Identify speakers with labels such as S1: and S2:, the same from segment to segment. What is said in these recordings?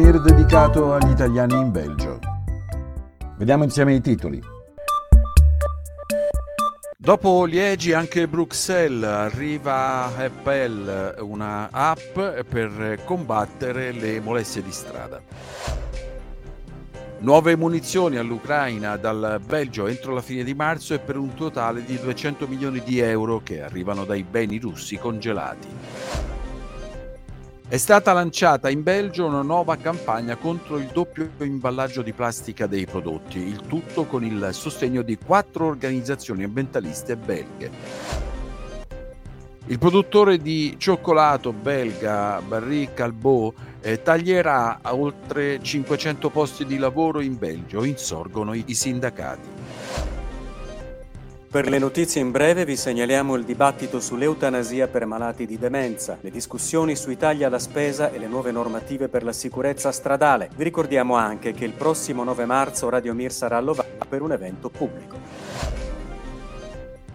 S1: Mir dedicato agli italiani in Belgio. Vediamo insieme i titoli. Dopo Liegi anche Bruxelles arriva Apple, una app per combattere le molestie di strada. Nuove munizioni all'Ucraina dal Belgio entro la fine di marzo e per un totale di 200 milioni di euro che arrivano dai beni russi congelati. È stata lanciata in Belgio una nuova campagna contro il doppio imballaggio di plastica dei prodotti, il tutto con il sostegno di quattro organizzazioni ambientaliste belghe. Il produttore di cioccolato belga Barry Calbo eh, taglierà oltre 500 posti di lavoro in Belgio, insorgono i, sindacati.
S2: Per le notizie in breve vi segnaliamo il dibattito sull'eutanasia per malati di demenza, le discussioni sui tagli alla spesa e le nuove normative per la sicurezza stradale. Vi ricordiamo anche che il prossimo 9 marzo Radio Mir sarà a Lovà per un evento pubblico.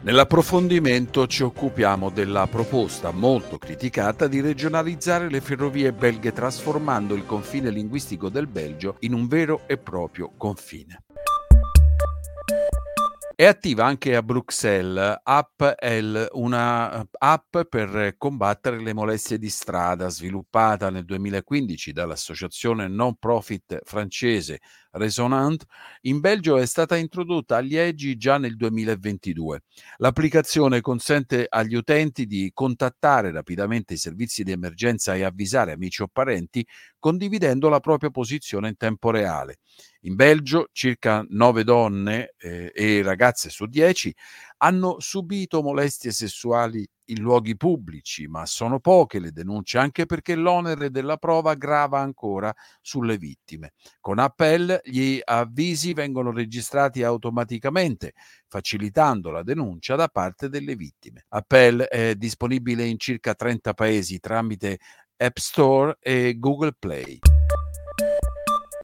S1: Nell'approfondimento ci occupiamo della proposta molto criticata di regionalizzare le ferrovie belghe trasformando il confine linguistico del Belgio in un vero e proprio confine. È attiva anche a Bruxelles. AppL, una app per combattere le molestie di strada, sviluppata nel 2015 dall'associazione non profit francese Resonant. In Belgio è stata introdotta a Liegi già nel 2022. L'applicazione consente agli utenti di contattare rapidamente i servizi di emergenza e avvisare amici o parenti condividendo la propria posizione in tempo reale. In Belgio circa 9 donne eh, e ragazze su 10 hanno subito molestie sessuali in luoghi pubblici, ma sono poche le denunce anche perché l'onere della prova grava ancora sulle vittime. Con Appel gli avvisi vengono registrati automaticamente, facilitando la denuncia da parte delle vittime. Appel è disponibile in circa 30 paesi tramite App Store e Google Play.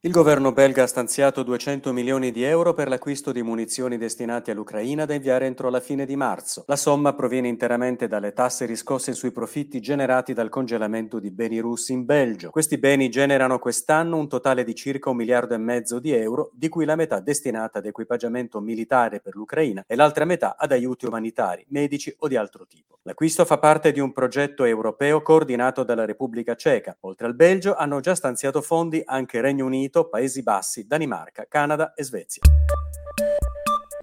S2: Il governo belga ha stanziato 200 milioni di euro per l'acquisto di munizioni destinate all'Ucraina da inviare entro la fine di marzo. La somma proviene interamente dalle tasse riscosse sui profitti generati dal congelamento di beni russi in Belgio. Questi beni generano quest'anno un totale di circa un miliardo e mezzo di euro, di cui la metà destinata ad equipaggiamento militare per l'Ucraina e l'altra metà ad aiuti umanitari, medici o di altro tipo. L'acquisto fa parte di un progetto europeo coordinato dalla Repubblica Ceca. Oltre al Belgio hanno già stanziato fondi anche Regno Unito, Unito, Paesi Bassi, Danimarca, Canada e Svezia.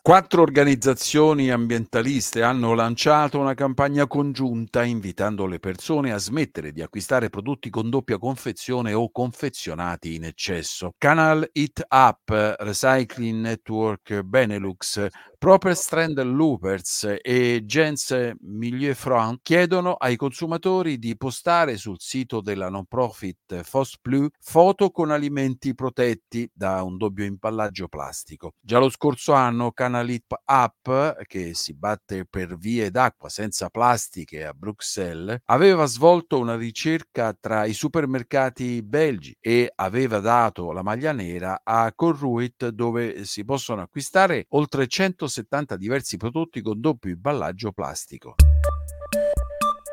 S1: Quattro organizzazioni ambientaliste hanno lanciato una campagna congiunta invitando le persone a smettere di acquistare prodotti con doppia confezione o confezionati in eccesso. Canal It Up, Recycling Network Benelux, Proper Strand Loopers e Gens Milieu Front chiedono ai consumatori di postare sul sito della non profit Fos Plus foto con alimenti protetti da un doppio imballaggio plastico. Già lo scorso anno Canalit Up, che si batte per vie d'acqua senza plastiche a Bruxelles, aveva svolto una ricerca tra i supermercati belgi e aveva dato la maglia nera a Corruit dove si possono acquistare oltre 100 170 diversi prodotti con doppio imballaggio plastico.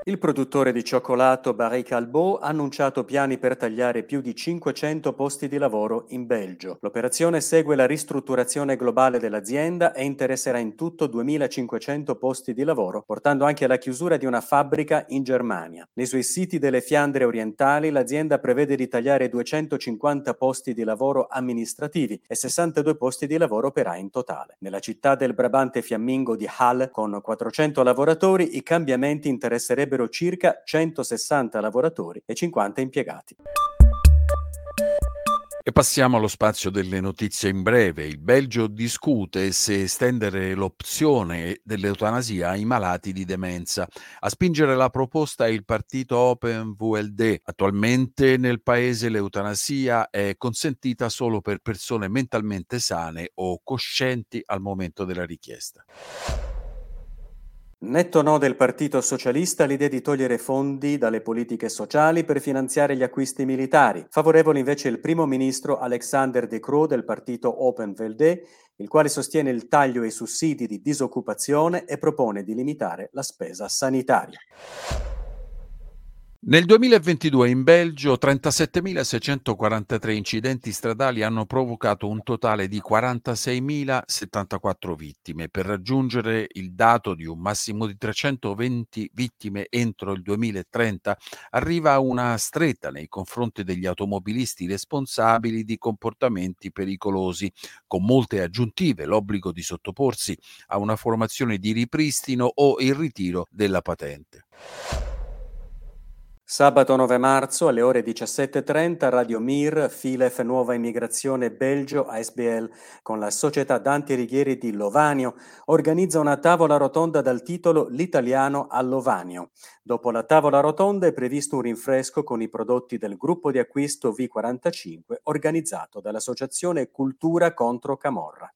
S2: Il produttore di cioccolato Barry Calbo ha annunciato piani per tagliare più di 500 posti di lavoro in Belgio. L'operazione segue la ristrutturazione globale dell'azienda e interesserà in tutto 2500 posti di lavoro, portando anche alla chiusura di una fabbrica in Germania. Nei suoi siti delle Fiandre orientali l'azienda prevede di tagliare 250 posti di lavoro amministrativi e 62 posti di lavoro operai in totale. Nella città del Brabante fiammingo di Hall, con 400 lavoratori, i cambiamenti interesserebbero sarebbero circa 160 lavoratori e 50 impiegati.
S1: E passiamo allo spazio delle notizie in breve. Il Belgio discute se estendere l'opzione dell'eutanasia ai malati di demenza. A spingere la proposta è il partito Open VLD. Attualmente nel paese l'eutanasia è consentita solo per persone mentalmente sane o coscienti al momento della richiesta.
S2: Netto no del Partito Socialista l'idea di togliere fondi dalle politiche sociali per finanziare gli acquisti militari. Favorevole invece il primo ministro Alexander De Croo del partito Open VLD, il quale sostiene il taglio ai sussidi di disoccupazione e propone di limitare la spesa sanitaria.
S1: Nel 2022 in Belgio 37.643 incidenti stradali hanno provocato un totale di 46.074 vittime, per raggiungere il dato di un massimo di 320 vittime entro il 2030 arriva una stretta nei confronti degli automobilisti responsabili di comportamenti pericolosi, con molte aggiuntive, l'obbligo di sottoporsi a una formazione di ripristino o il ritiro della patente.
S2: Sabato 9 marzo alle ore 17.30 Radio Mir, Filef Nuova Immigrazione Belgio ASBL con la società Dante Righieri di Lovanio organizza una tavola rotonda dal titolo L'italiano a Lovanio. Dopo la tavola rotonda è previsto un rinfresco con i prodotti del gruppo di acquisto V45 organizzato dall'Associazione Cultura contro Camorra.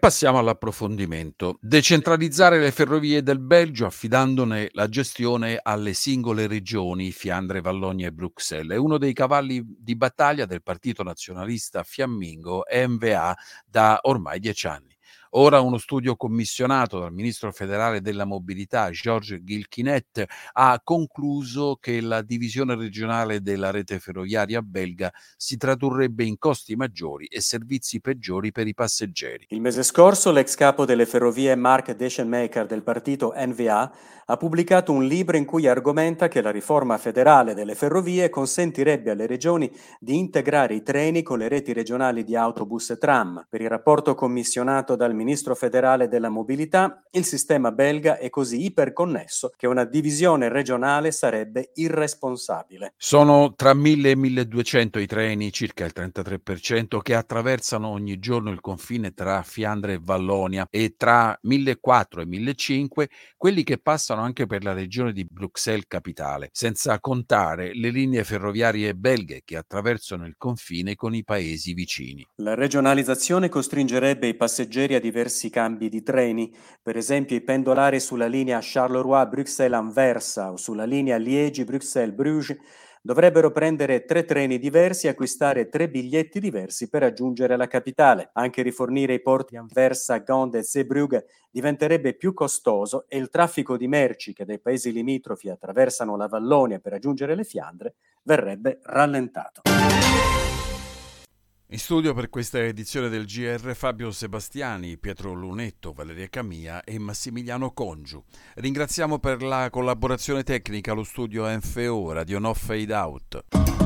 S1: Passiamo all'approfondimento. Decentralizzare le ferrovie del Belgio affidandone la gestione alle singole regioni Fiandre, Vallonia e Bruxelles è uno dei cavalli di battaglia del partito nazionalista fiammingo MVA da ormai dieci anni. Ora uno studio commissionato dal ministro federale della mobilità Georges Gilquinet ha concluso che la divisione regionale della rete ferroviaria belga si tradurrebbe in costi maggiori e servizi peggiori per i passeggeri.
S2: Il mese scorso l'ex capo delle ferrovie Mark Deschenmaker del partito NVA ha pubblicato un libro in cui argomenta che la riforma federale delle ferrovie consentirebbe alle regioni di integrare i treni con le reti regionali di autobus e tram. Per il rapporto commissionato dal ministro federale della mobilità, il sistema belga è così iperconnesso che una divisione regionale sarebbe irresponsabile.
S1: Sono tra 1000 e 1200 i treni, circa il 33%, che attraversano ogni giorno il confine tra Fiandre e Vallonia e tra 1400 e 1500 quelli che passano anche per la regione di Bruxelles capitale, senza contare le linee ferroviarie belghe che attraversano il confine con i paesi vicini.
S2: La regionalizzazione costringerebbe i passeggeri a diversi cambi di treni, per esempio i pendolari sulla linea Charleroi-Bruxelles-Anversa o sulla linea Liegi-Bruxelles-Bruges dovrebbero prendere tre treni diversi e acquistare tre biglietti diversi per raggiungere la capitale. Anche rifornire i porti Anversa, Gand e Zeebrugge diventerebbe più costoso e il traffico di merci che dai paesi limitrofi attraversano la Vallonia per raggiungere le Fiandre verrebbe rallentato.
S1: In studio per questa edizione del GR Fabio Sebastiani, Pietro Lunetto, Valeria Camia e Massimiliano Congiu. Ringraziamo per la collaborazione tecnica lo studio NFO Radio No Fade Out.